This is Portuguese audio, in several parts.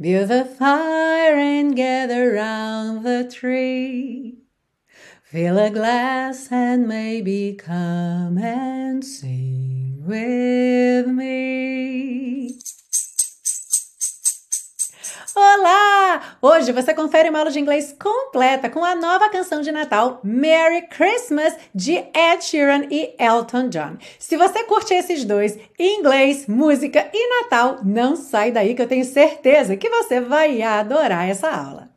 Build a fire and gather round the tree. Fill a glass and maybe come and sing with me. Olá! Hoje você confere uma aula de inglês completa com a nova canção de Natal Merry Christmas de Ed Sheeran e Elton John. Se você curte esses dois, inglês, música e Natal, não sai daí que eu tenho certeza que você vai adorar essa aula.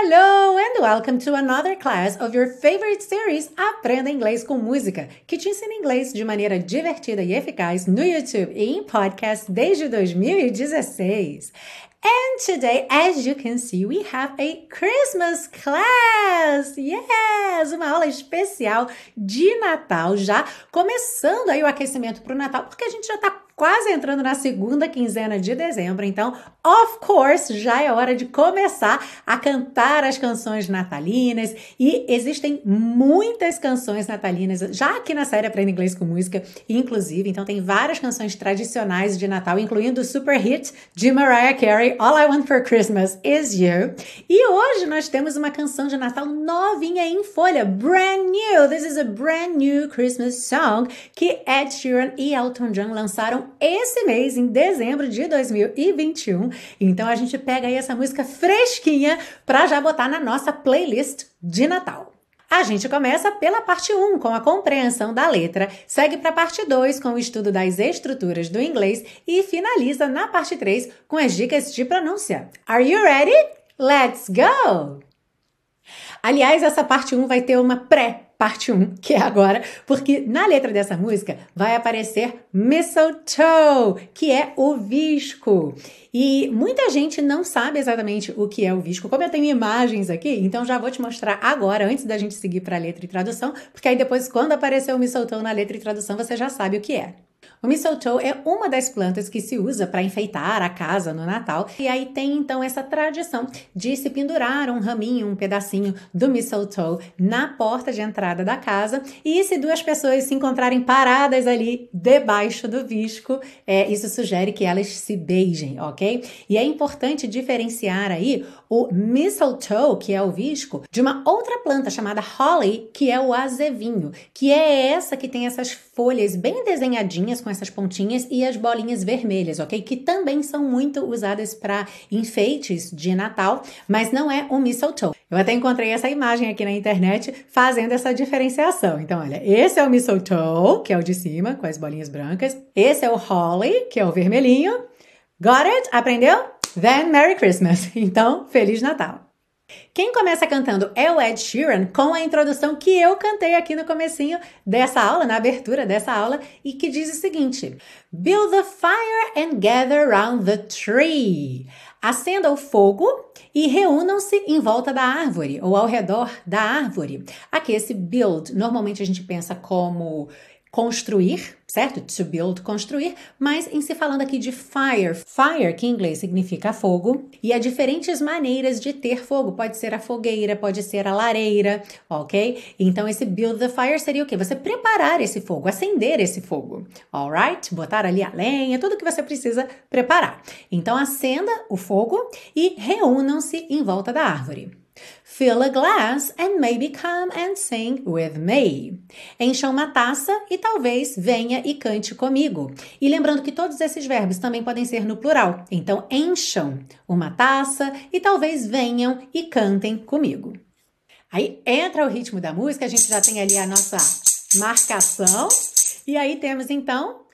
Hello and welcome to another class of your favorite series Aprenda Inglês com Música, que te ensina inglês de maneira divertida e eficaz no YouTube e em podcast desde 2016. And today, as you can see, we have a Christmas class! Yes! Uma aula especial de Natal, já começando aí o aquecimento para o Natal, porque a gente já está quase entrando na segunda quinzena de dezembro, então, of course, já é hora de começar a cantar as canções natalinas e existem muitas canções natalinas já aqui na série Aprenda Inglês com Música, inclusive, então tem várias canções tradicionais de Natal, incluindo o super hit de Mariah Carey, All I Want for Christmas Is You. E hoje nós temos uma canção de Natal novinha em folha, brand new. This is a brand new Christmas song que Ed Sheeran e Elton John lançaram esse mês, em dezembro de 2021. Então a gente pega aí essa música fresquinha para já botar na nossa playlist de Natal. A gente começa pela parte 1, com a compreensão da letra, segue para a parte 2, com o estudo das estruturas do inglês e finaliza na parte 3 com as dicas de pronúncia. Are you ready? Let's go! Aliás, essa parte 1 vai ter uma pré parte 1, que é agora, porque na letra dessa música vai aparecer mistletoe, que é o visco. E muita gente não sabe exatamente o que é o visco. Como eu tenho imagens aqui, então já vou te mostrar agora, antes da gente seguir para a letra e tradução, porque aí depois, quando aparecer o mistletoe na letra e tradução, você já sabe o que é. O mistletoe é uma das plantas que se usa para enfeitar a casa no Natal, e aí tem então essa tradição de se pendurar um raminho, um pedacinho do mistletoe na porta de entrada da casa, e se duas pessoas se encontrarem paradas ali debaixo do visco, é, isso sugere que elas se beijem, ok? E é importante diferenciar aí o mistletoe, que é o visco, de uma outra planta chamada holly, que é o azevinho, que é essa que tem essas folhas bem desenhadinhas com essas pontinhas e as bolinhas vermelhas, ok? Que também são muito usadas para enfeites de Natal, mas não é o mistletoe. Eu até encontrei essa imagem aqui na internet fazendo essa diferenciação. Então, olha, esse é o mistletoe, que é o de cima, com as bolinhas brancas. Esse é o holly, que é o vermelhinho. Got it? Aprendeu? Then Merry Christmas. Então, Feliz Natal. Quem começa cantando é o Ed Sheeran com a introdução que eu cantei aqui no comecinho dessa aula, na abertura dessa aula, e que diz o seguinte: Build the fire and gather around the tree. Acenda o fogo e reúnam-se em volta da árvore ou ao redor da árvore. Aqui esse build, normalmente a gente pensa como construir, certo? To build, construir, mas em se falando aqui de fire, fire, que em inglês significa fogo, e há diferentes maneiras de ter fogo. Pode ser a fogueira, pode ser a lareira, ok? Então esse build the fire seria o quê? Você preparar esse fogo, acender esse fogo, alright? Botar ali a lenha, tudo que você precisa preparar. Então acenda o fogo e reúnam-se em volta da árvore. Fill a glass and maybe come and sing with me. Encha uma taça e talvez venha e cante comigo. E lembrando que todos esses verbos também podem ser no plural. Então, encham uma taça e talvez venham e cantem comigo. Aí entra o ritmo da música, a gente já tem ali a nossa marcação. E aí temos então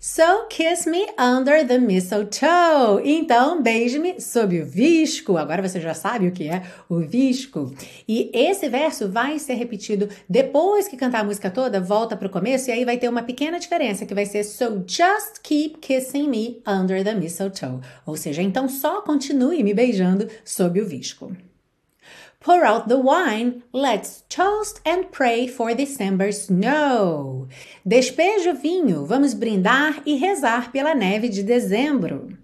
So kiss me under the mistletoe. Então, beije-me sob o visco. Agora você já sabe o que é o visco. E esse verso vai ser repetido depois que cantar a música toda, volta para o começo e aí vai ter uma pequena diferença que vai ser So just keep kissing me under the mistletoe. Ou seja, então só continue me beijando sob o visco. Pour out the wine, let's toast and pray for December snow. Despeje o vinho, vamos brindar e rezar pela neve de dezembro.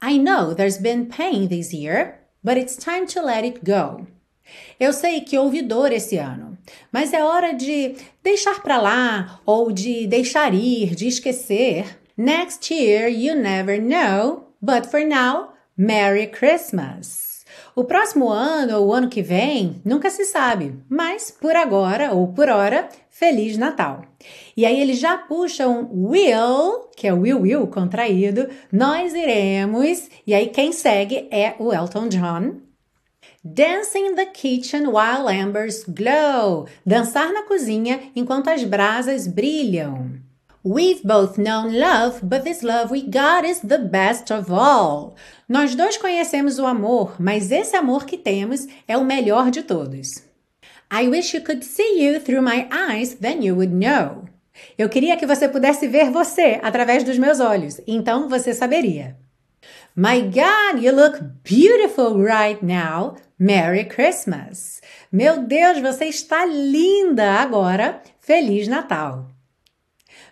I know there's been pain this year, but it's time to let it go. Eu sei que houve dor esse ano, mas é hora de deixar para lá ou de deixar ir, de esquecer. Next year you never know, but for now, Merry Christmas. O próximo ano ou o ano que vem nunca se sabe, mas por agora ou por hora, Feliz Natal. E aí ele já puxa um will, que é o will will contraído, nós iremos, e aí quem segue é o Elton John. Dancing in the kitchen while embers glow. Dançar na cozinha enquanto as brasas brilham. We've both known love, but this love we got is the best of all. Nós dois conhecemos o amor, mas esse amor que temos é o melhor de todos. I wish you could see you through my eyes, then you would know. Eu queria que você pudesse ver você através dos meus olhos, então você saberia. My God, you look beautiful right now. Merry Christmas. Meu Deus, você está linda agora. Feliz Natal.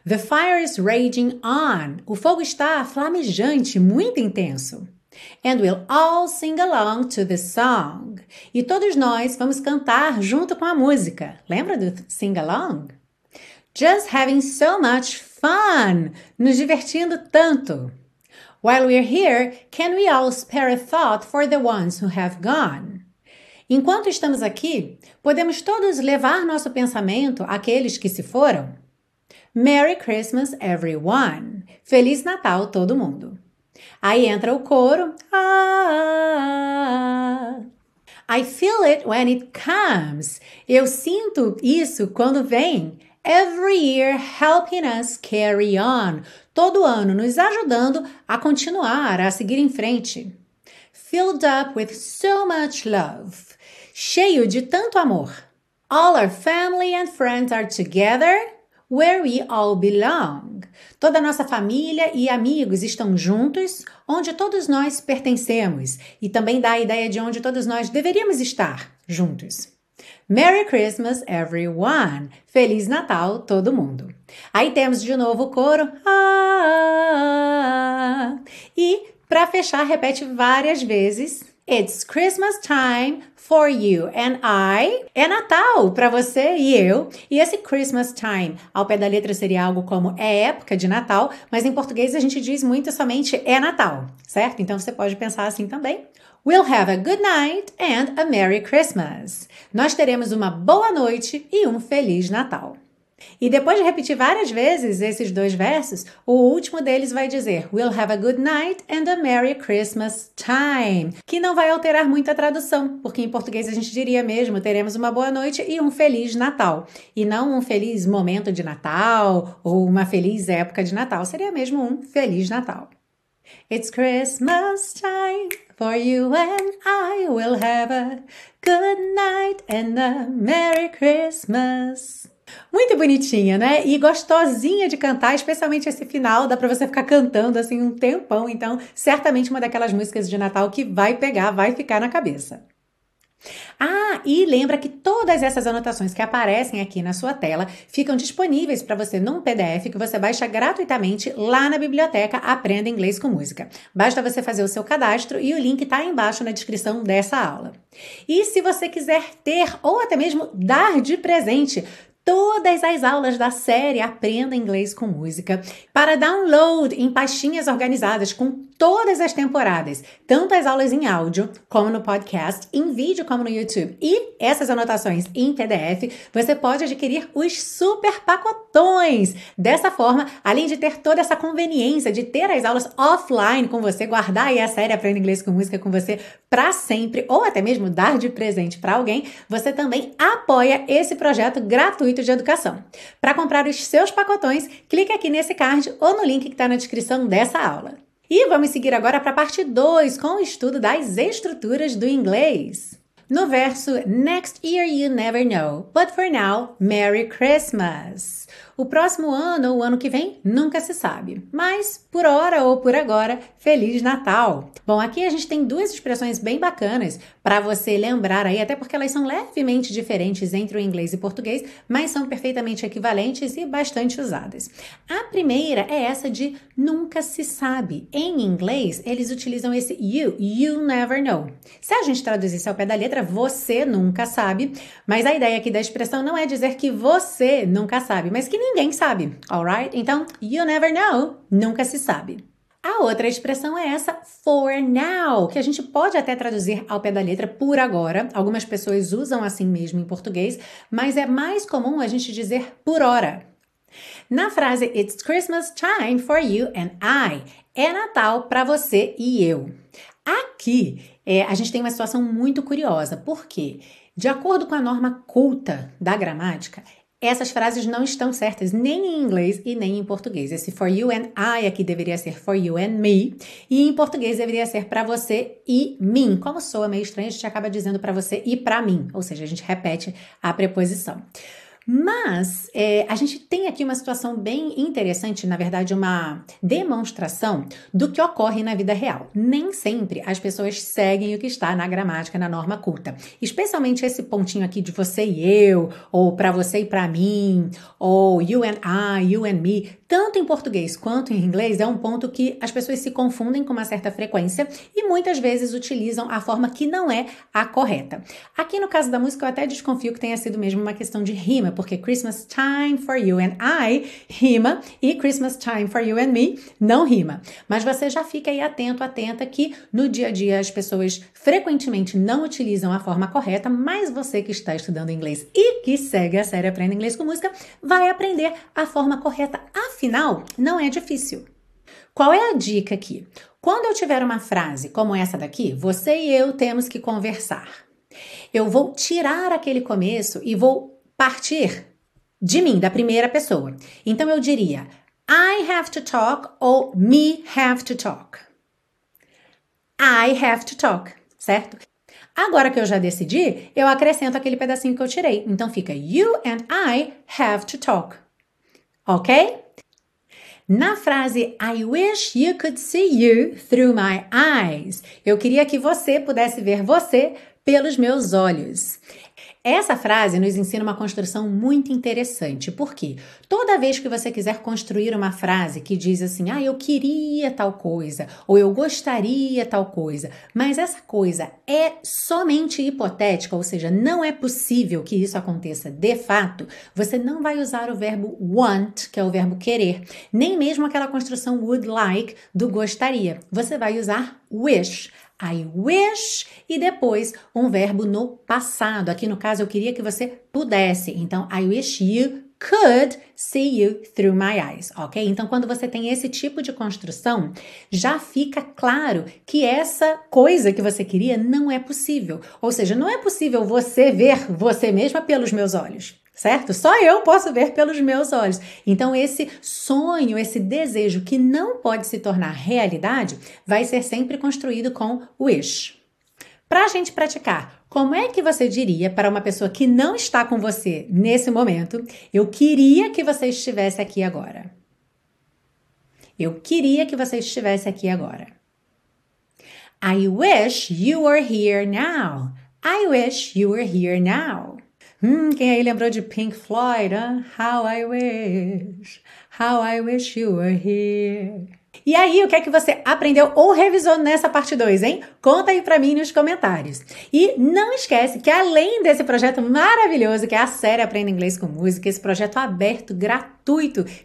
The fire is raging on. O fogo está flamejante, muito intenso. And we'll all sing along to the song. E todos nós vamos cantar junto com a música. Lembra do sing along? Just having so much fun. Nos divertindo tanto. While we're here, can we all spare a thought for the ones who have gone? Enquanto estamos aqui, podemos todos levar nosso pensamento àqueles que se foram? Merry Christmas, everyone! Feliz Natal, todo mundo! Aí entra o coro. Ah, I feel it when it comes. Eu sinto isso quando vem. Every year helping us carry on. Todo ano nos ajudando a continuar, a seguir em frente. Filled up with so much love. Cheio de tanto amor. All our family and friends are together Where we all belong. Toda a nossa família e amigos estão juntos, onde todos nós pertencemos, e também dá a ideia de onde todos nós deveríamos estar juntos. Merry Christmas, everyone! Feliz Natal, todo mundo! Aí temos de novo o coro. Ah, e, para fechar, repete várias vezes It's Christmas time for you and I. É Natal para você e eu. E esse Christmas time, ao pé da letra seria algo como é época de Natal, mas em português a gente diz muito somente é Natal, certo? Então você pode pensar assim também. We'll have a good night and a Merry Christmas. Nós teremos uma boa noite e um feliz Natal. E depois de repetir várias vezes esses dois versos, o último deles vai dizer We'll have a good night and a Merry Christmas time, que não vai alterar muito a tradução, porque em português a gente diria mesmo teremos uma boa noite e um feliz Natal, e não um feliz momento de Natal ou uma feliz época de Natal, seria mesmo um feliz Natal. It's Christmas time for you and I will have a good night and a Merry Christmas. Muito bonitinha, né? E gostosinha de cantar, especialmente esse final, dá para você ficar cantando assim um tempão, então certamente uma daquelas músicas de Natal que vai pegar, vai ficar na cabeça. Ah, e lembra que todas essas anotações que aparecem aqui na sua tela ficam disponíveis para você num PDF que você baixa gratuitamente lá na biblioteca Aprenda Inglês com Música. Basta você fazer o seu cadastro e o link está embaixo na descrição dessa aula. E se você quiser ter ou até mesmo dar de presente todas as aulas da série Aprenda Inglês com Música para download em pastinhas organizadas com todas as temporadas, tanto as aulas em áudio como no podcast, em vídeo como no YouTube e essas anotações em PDF, você pode adquirir os super pacotões. Dessa forma, além de ter toda essa conveniência de ter as aulas offline com você, guardar aí a série Aprenda Inglês com Música com você para sempre ou até mesmo dar de presente para alguém, você também apoia esse projeto gratuito de educação. Para comprar os seus pacotões, clique aqui nesse card ou no link que está na descrição dessa aula. E vamos seguir agora para a parte 2 com o estudo das estruturas do inglês. No verso Next year you never know, but for now, Merry Christmas. O próximo ano ou o ano que vem nunca se sabe. Mas, por hora ou por agora, Feliz Natal! Bom, aqui a gente tem duas expressões bem bacanas para você lembrar aí, até porque elas são levemente diferentes entre o inglês e português, mas são perfeitamente equivalentes e bastante usadas. A primeira é essa de nunca se sabe. Em inglês, eles utilizam esse you, you never know. Se a gente traduzisse ao pé da letra, você nunca sabe, mas a ideia aqui da expressão não é dizer que você nunca sabe, mas que ninguém sabe, alright? Então, you never know, nunca se sabe. A outra expressão é essa for now, que a gente pode até traduzir ao pé da letra por agora. Algumas pessoas usam assim mesmo em português, mas é mais comum a gente dizer por hora. Na frase It's Christmas time for you and I, é Natal para você e eu. Aqui é, a gente tem uma situação muito curiosa, porque, de acordo com a norma culta da gramática, essas frases não estão certas nem em inglês e nem em português. Esse for you and I aqui deveria ser for you and me, e em português deveria ser para você e mim. Como soa meio estranho, a gente acaba dizendo para você e para mim, ou seja, a gente repete a preposição. Mas é, a gente tem aqui uma situação bem interessante, na verdade, uma demonstração do que ocorre na vida real. Nem sempre as pessoas seguem o que está na gramática, na norma culta. Especialmente esse pontinho aqui de você e eu, ou para você e para mim, ou you and I, you and me tanto em português quanto em inglês, é um ponto que as pessoas se confundem com uma certa frequência e muitas vezes utilizam a forma que não é a correta. Aqui no caso da música, eu até desconfio que tenha sido mesmo uma questão de rima, porque Christmas Time for You and I rima e Christmas Time for You and Me não rima. Mas você já fica aí atento, atenta que no dia a dia as pessoas frequentemente não utilizam a forma correta, mas você que está estudando inglês e que segue a série Aprenda Inglês com Música vai aprender a forma correta. Afinal, não é difícil. Qual é a dica aqui? Quando eu tiver uma frase como essa daqui, você e eu temos que conversar. Eu vou tirar aquele começo e vou partir de mim, da primeira pessoa. Então eu diria I have to talk ou me have to talk. I have to talk, certo? Agora que eu já decidi, eu acrescento aquele pedacinho que eu tirei. Então fica You and I have to talk. Ok? Na frase I wish you could see you through my eyes, eu queria que você pudesse ver você pelos meus olhos. Essa frase nos ensina uma construção muito interessante, porque toda vez que você quiser construir uma frase que diz assim, ah, eu queria tal coisa, ou eu gostaria tal coisa, mas essa coisa é somente hipotética, ou seja, não é possível que isso aconteça de fato, você não vai usar o verbo want, que é o verbo querer, nem mesmo aquela construção would like do gostaria. Você vai usar wish. I wish e depois um verbo no passado. Aqui no caso eu queria que você pudesse. Então I wish you could see you through my eyes, ok? Então, quando você tem esse tipo de construção, já fica claro que essa coisa que você queria não é possível. Ou seja, não é possível você ver você mesma pelos meus olhos certo? Só eu posso ver pelos meus olhos. Então, esse sonho, esse desejo que não pode se tornar realidade, vai ser sempre construído com wish. Para a gente praticar, como é que você diria para uma pessoa que não está com você nesse momento? Eu queria que você estivesse aqui agora. Eu queria que você estivesse aqui agora. I wish you were here now. I wish you were here now. Hum, quem aí lembrou de Pink Floyd? Huh? How I wish, how I wish you were here. E aí, o que é que você aprendeu ou revisou nessa parte 2, hein? Conta aí para mim nos comentários. E não esquece que além desse projeto maravilhoso que é a série Aprenda Inglês com Música, esse projeto aberto, gratuito,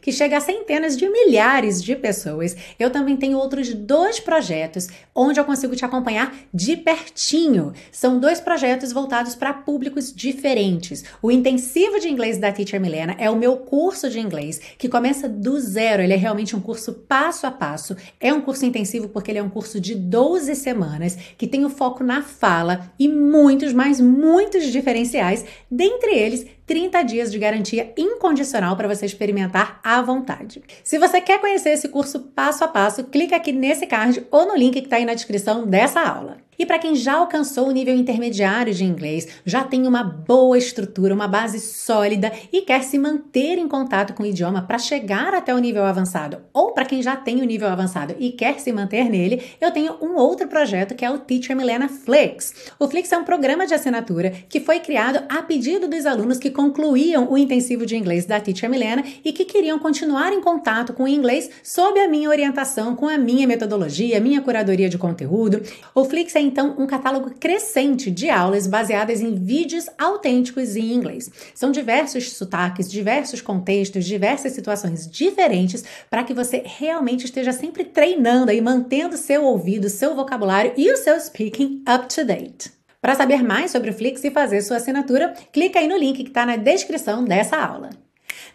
que chega a centenas de milhares de pessoas, eu também tenho outros dois projetos onde eu consigo te acompanhar de pertinho. São dois projetos voltados para públicos diferentes. O Intensivo de Inglês da Teacher Milena é o meu curso de inglês que começa do zero. Ele é realmente um curso passo a passo. É um curso intensivo porque ele é um curso de 12 semanas que tem o foco na fala e muitos, mas muitos diferenciais, dentre eles 30 dias de garantia incondicional para você experimentar à vontade. Se você quer conhecer esse curso passo a passo, clica aqui nesse card ou no link que está aí na descrição dessa aula. E para quem já alcançou o nível intermediário de inglês, já tem uma boa estrutura, uma base sólida e quer se manter em contato com o idioma para chegar até o nível avançado, ou para quem já tem o nível avançado e quer se manter nele, eu tenho um outro projeto que é o Teacher Milena Flix. O Flix é um programa de assinatura que foi criado a pedido dos alunos que concluíam o intensivo de inglês da Teacher Milena e que queriam continuar em contato com o inglês sob a minha orientação, com a minha metodologia, minha curadoria de conteúdo. O Flix é então um catálogo crescente de aulas baseadas em vídeos autênticos em inglês. São diversos sotaques, diversos contextos, diversas situações diferentes para que você realmente esteja sempre treinando e mantendo seu ouvido, seu vocabulário e o seu speaking up to date. Para saber mais sobre o Flix e fazer sua assinatura, clica aí no link que está na descrição dessa aula.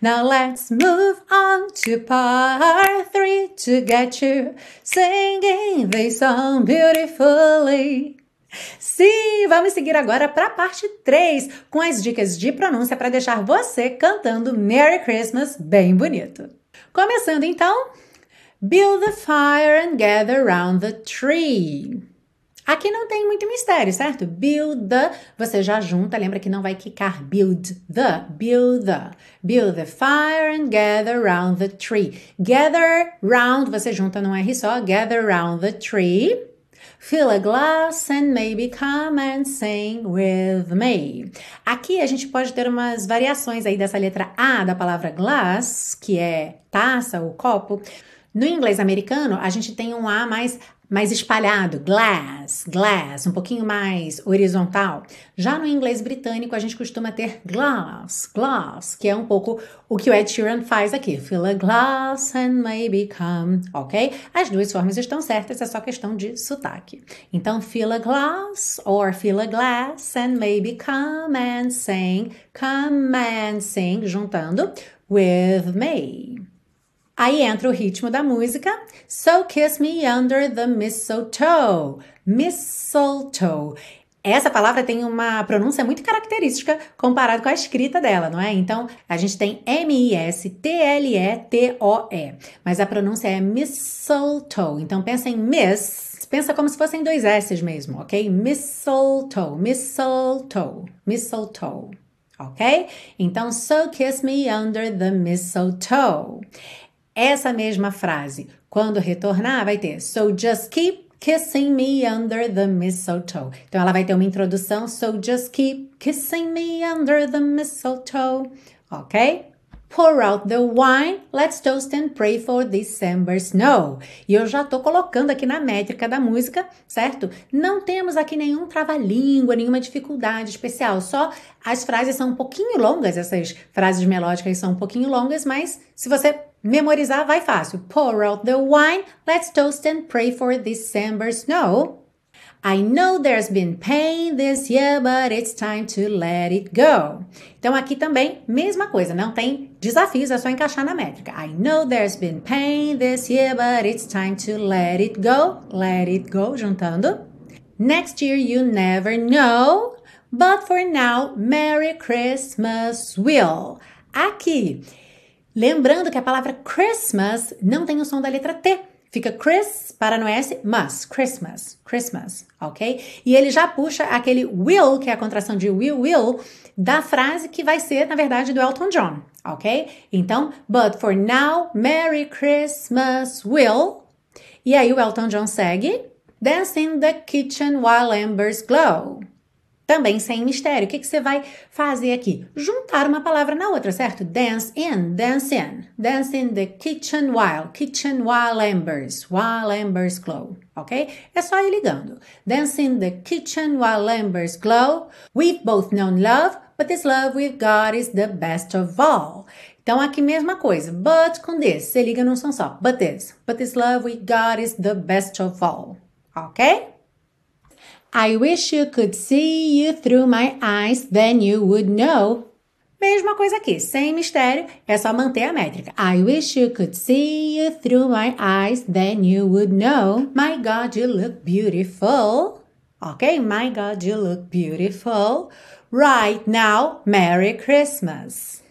Now let's move on to part three to get you singing this song beautifully. Sim, vamos seguir agora para a parte 3 com as dicas de pronúncia para deixar você cantando Merry Christmas bem bonito. Começando então, build the fire and gather round the tree. Aqui não tem muito mistério, certo? Build the, você já junta, lembra que não vai quicar build the, build the. Build the fire and gather round the tree. Gather round, você junta num R só, gather round the tree. Fill a glass and maybe come and sing with me. Aqui a gente pode ter umas variações aí dessa letra A da palavra glass, que é taça ou copo. No inglês americano, a gente tem um A mais mais espalhado, glass, glass, um pouquinho mais horizontal. Já no inglês britânico, a gente costuma ter glass, glass, que é um pouco o que o Ed Sheeran faz aqui. Fill a glass and maybe come, ok? As duas formas estão certas, é só questão de sotaque. Então, fill a glass or fill a glass and maybe come and sing, come and sing, juntando with me. Aí entra o ritmo da música. So kiss me under the mistletoe. Mistletoe. Essa palavra tem uma pronúncia muito característica comparado com a escrita dela, não é? Então, a gente tem M-I-S-T-L-E-T-O-E, mas a pronúncia é mistletoe. Então, pensa em miss, pensa como se fossem dois S's mesmo, ok? Mistletoe, mistletoe, mistletoe, ok? Então, so kiss me under the mistletoe. Essa mesma frase, quando retornar, vai ter So just keep kissing me under the mistletoe. Então ela vai ter uma introdução So just keep kissing me under the mistletoe. Ok? Pour out the wine, let's toast and pray for December snow. E eu já tô colocando aqui na métrica da música, certo? Não temos aqui nenhum trava-língua, nenhuma dificuldade especial, só as frases são um pouquinho longas, essas frases melódicas são um pouquinho longas, mas se você Memorizar vai fácil. Pour out the wine, let's toast and pray for December snow. I know there's been pain this year, but it's time to let it go. Então aqui também, mesma coisa, não tem desafios, é só encaixar na métrica. I know there's been pain this year, but it's time to let it go. Let it go, juntando. Next year you never know, but for now, Merry Christmas will. Aqui Lembrando que a palavra Christmas não tem o som da letra T. Fica Chris para no S, mas, Christmas, Christmas, ok? E ele já puxa aquele will, que é a contração de will, will, da frase que vai ser, na verdade, do Elton John, ok? Então, but for now, Merry Christmas will. E aí o Elton John segue, Dance in the kitchen while embers glow. Também sem mistério. O que, que você vai fazer aqui? Juntar uma palavra na outra, certo? Dance in, dance in. Dance in the kitchen while. Kitchen while embers. While embers glow. Ok? É só ir ligando. Dance in the kitchen while embers glow. We've both known love, but this love we've got is the best of all. Então, aqui mesma coisa. But com this. Você liga num som só. But this. But this love we got is the best of all. Ok? I wish you could see you through my eyes, then you would know. Mesma coisa aqui, sem mistério, é só manter a métrica. I wish you could see you through my eyes, then you would know. My God, you look beautiful. Ok? My God, you look beautiful. Right now, Merry Christmas.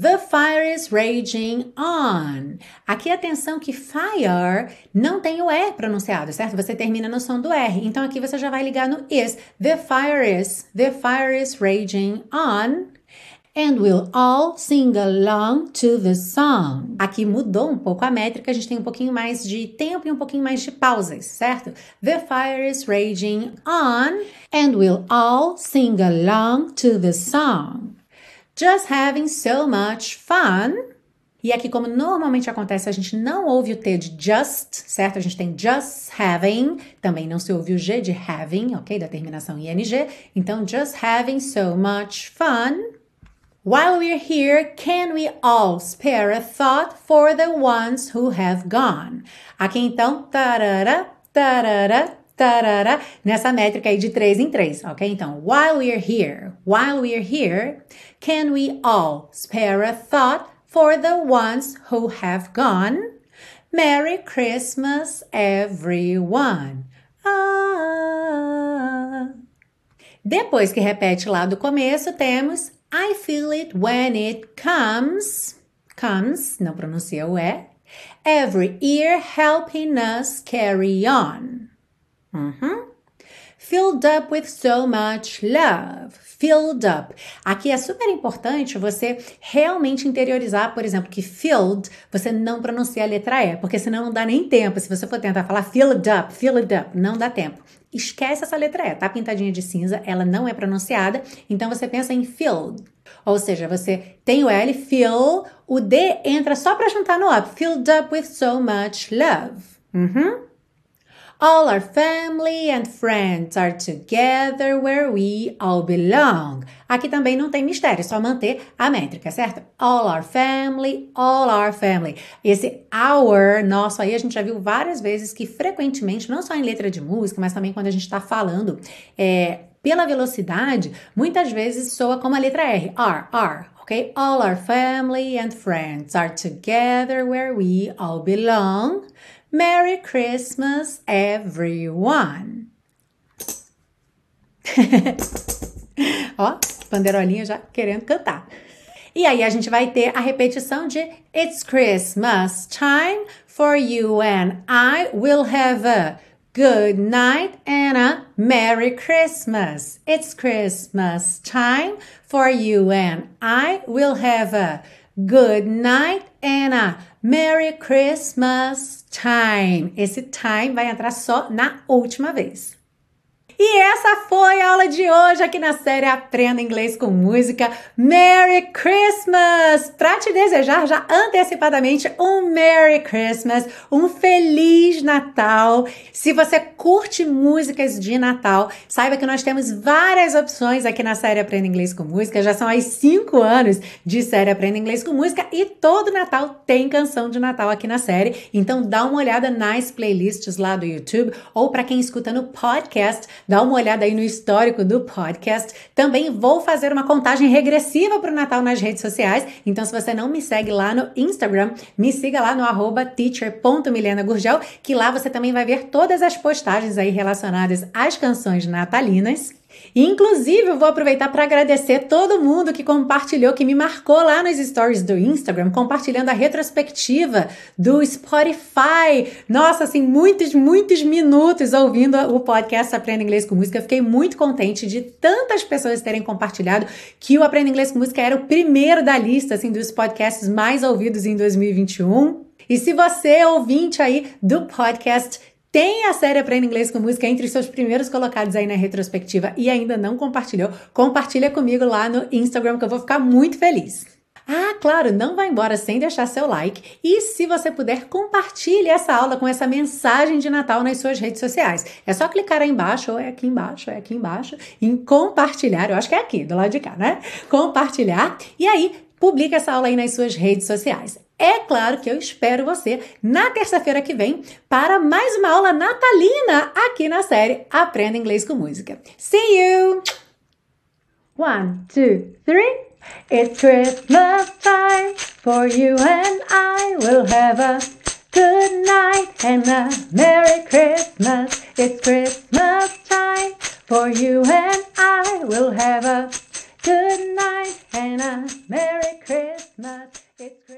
The fire is raging on. Aqui atenção que fire não tem o E pronunciado, certo? Você termina no som do R. Então aqui você já vai ligar no is. The fire is. The fire is raging on and we'll all sing along to the song. Aqui mudou um pouco a métrica, a gente tem um pouquinho mais de tempo e um pouquinho mais de pausas, certo? The fire is raging on and we'll all sing along to the song. Just having so much fun. E aqui, como normalmente acontece, a gente não ouve o T de just, certo? A gente tem just having, também não se ouve o G de having, ok? Da terminação ING. Então, just having so much fun. While we're here, can we all spare a thought for the ones who have gone? Aqui então, tarara, tarara, tarara, nessa métrica aí de três em três, ok? Então, while we're here, while we're here, can we all spare a thought for the ones who have gone? Merry Christmas, everyone. Ah. Depois que repete lá do começo, temos I feel it when it comes, comes, não pronuncia o E, every year helping us carry on. Uhum. Filled up with so much love. Filled up. Aqui é super importante você realmente interiorizar, por exemplo, que filled você não pronuncia a letra E, porque senão não dá nem tempo. Se você for tentar falar filled up, filled up, não dá tempo esquece essa letra E, tá pintadinha de cinza, ela não é pronunciada, então você pensa em filled. Ou seja, você tem o L, fill, o D entra só para juntar no up. Filled up with so much love. Uhum. All our family and friends are together where we all belong. Aqui também não tem mistério, é só manter a métrica, certo? All our family, all our family. Esse our nosso aí a gente já viu várias vezes que frequentemente, não só em letra de música, mas também quando a gente está falando é, pela velocidade, muitas vezes soa como a letra R. R, R, ok? All our family and friends are together where we all belong. Merry Christmas, everyone! Ó, bandeirolinha já querendo cantar. E aí a gente vai ter a repetição de It's Christmas time for you and I will have a good night and a Merry Christmas. It's Christmas time for you and I will have a good night and a Merry Christmas time. Esse time vai entrar só na última vez. E essa foi a aula de hoje aqui na série Aprenda Inglês com Música. Merry Christmas! Para te desejar já antecipadamente um Merry Christmas, um Feliz Natal. Se você curte músicas de Natal, saiba que nós temos várias opções aqui na série Aprenda Inglês com Música. Já são aí cinco anos de série Aprenda Inglês com Música e todo Natal tem canção de Natal aqui na série. Então dá uma olhada nas playlists lá do YouTube ou para quem escuta no podcast Dá uma olhada aí no histórico do podcast. Também vou fazer uma contagem regressiva para o Natal nas redes sociais. Então, se você não me segue lá no Instagram, me siga lá no arroba teacher.milenagurgel, que lá você também vai ver todas as postagens aí relacionadas às canções natalinas. Inclusive, eu vou aproveitar para agradecer todo mundo que compartilhou, que me marcou lá nos stories do Instagram, compartilhando a retrospectiva do Spotify. Nossa, assim, muitos, muitos minutos ouvindo o podcast Aprenda Inglês com Música. fiquei muito contente de tantas pessoas terem compartilhado que o Aprenda Inglês com Música era o primeiro da lista, assim, dos podcasts mais ouvidos em 2021. E se você é ouvinte aí do podcast, tem a série Aprenda Inglês com Música entre os seus primeiros colocados aí na retrospectiva e ainda não compartilhou, compartilha comigo lá no Instagram que eu vou ficar muito feliz. Ah, claro, não vá embora sem deixar seu like e se você puder, compartilhe essa aula com essa mensagem de Natal nas suas redes sociais. É só clicar aí embaixo, ou é aqui embaixo, é aqui embaixo, em compartilhar, eu acho que é aqui, do lado de cá, né? Compartilhar e aí publica essa aula aí nas suas redes sociais. É claro que eu espero você na terça-feira que vem para mais uma aula natalina aqui na série Aprenda Inglês com Música. See you! One, two, three. It's Christmas time for you and I will have a good night and a Merry Christmas. It's Christmas time for you and I will have a Good night, Hannah. Merry Christmas. It's Christmas.